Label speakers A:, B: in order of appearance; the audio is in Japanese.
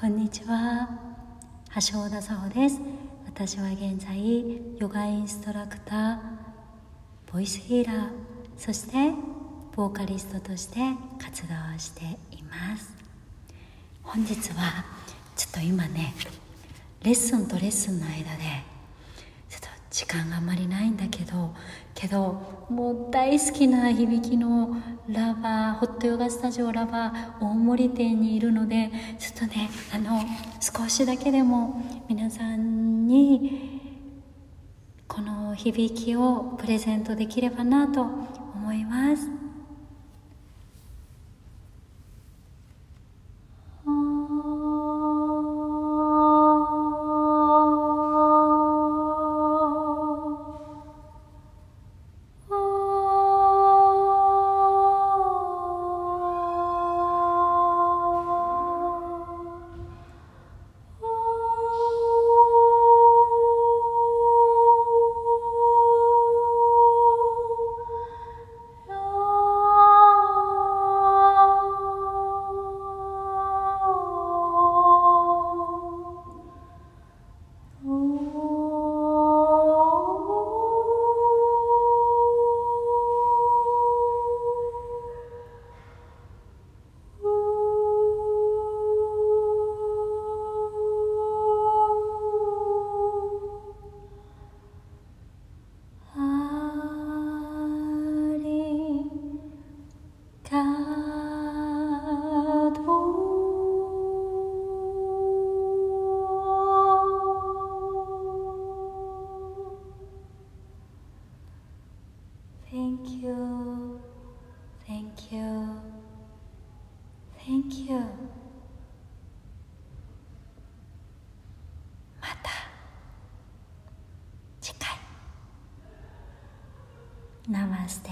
A: こんにちは。橋田沙穂です。私は現在ヨガインストラクターボイスヒーラーそしてボーカリストとして活動しています。本日はちょっと今ねレッスンとレッスンの間で時間があまりないんだけどけどもう大好きな響きのラバーホットヨガスタジオラバー大森店にいるのでちょっとねあの少しだけでも皆さんにこの響きをプレゼントできればなと思います。Thank you. Thank you. Thank you. また次回。ナマステ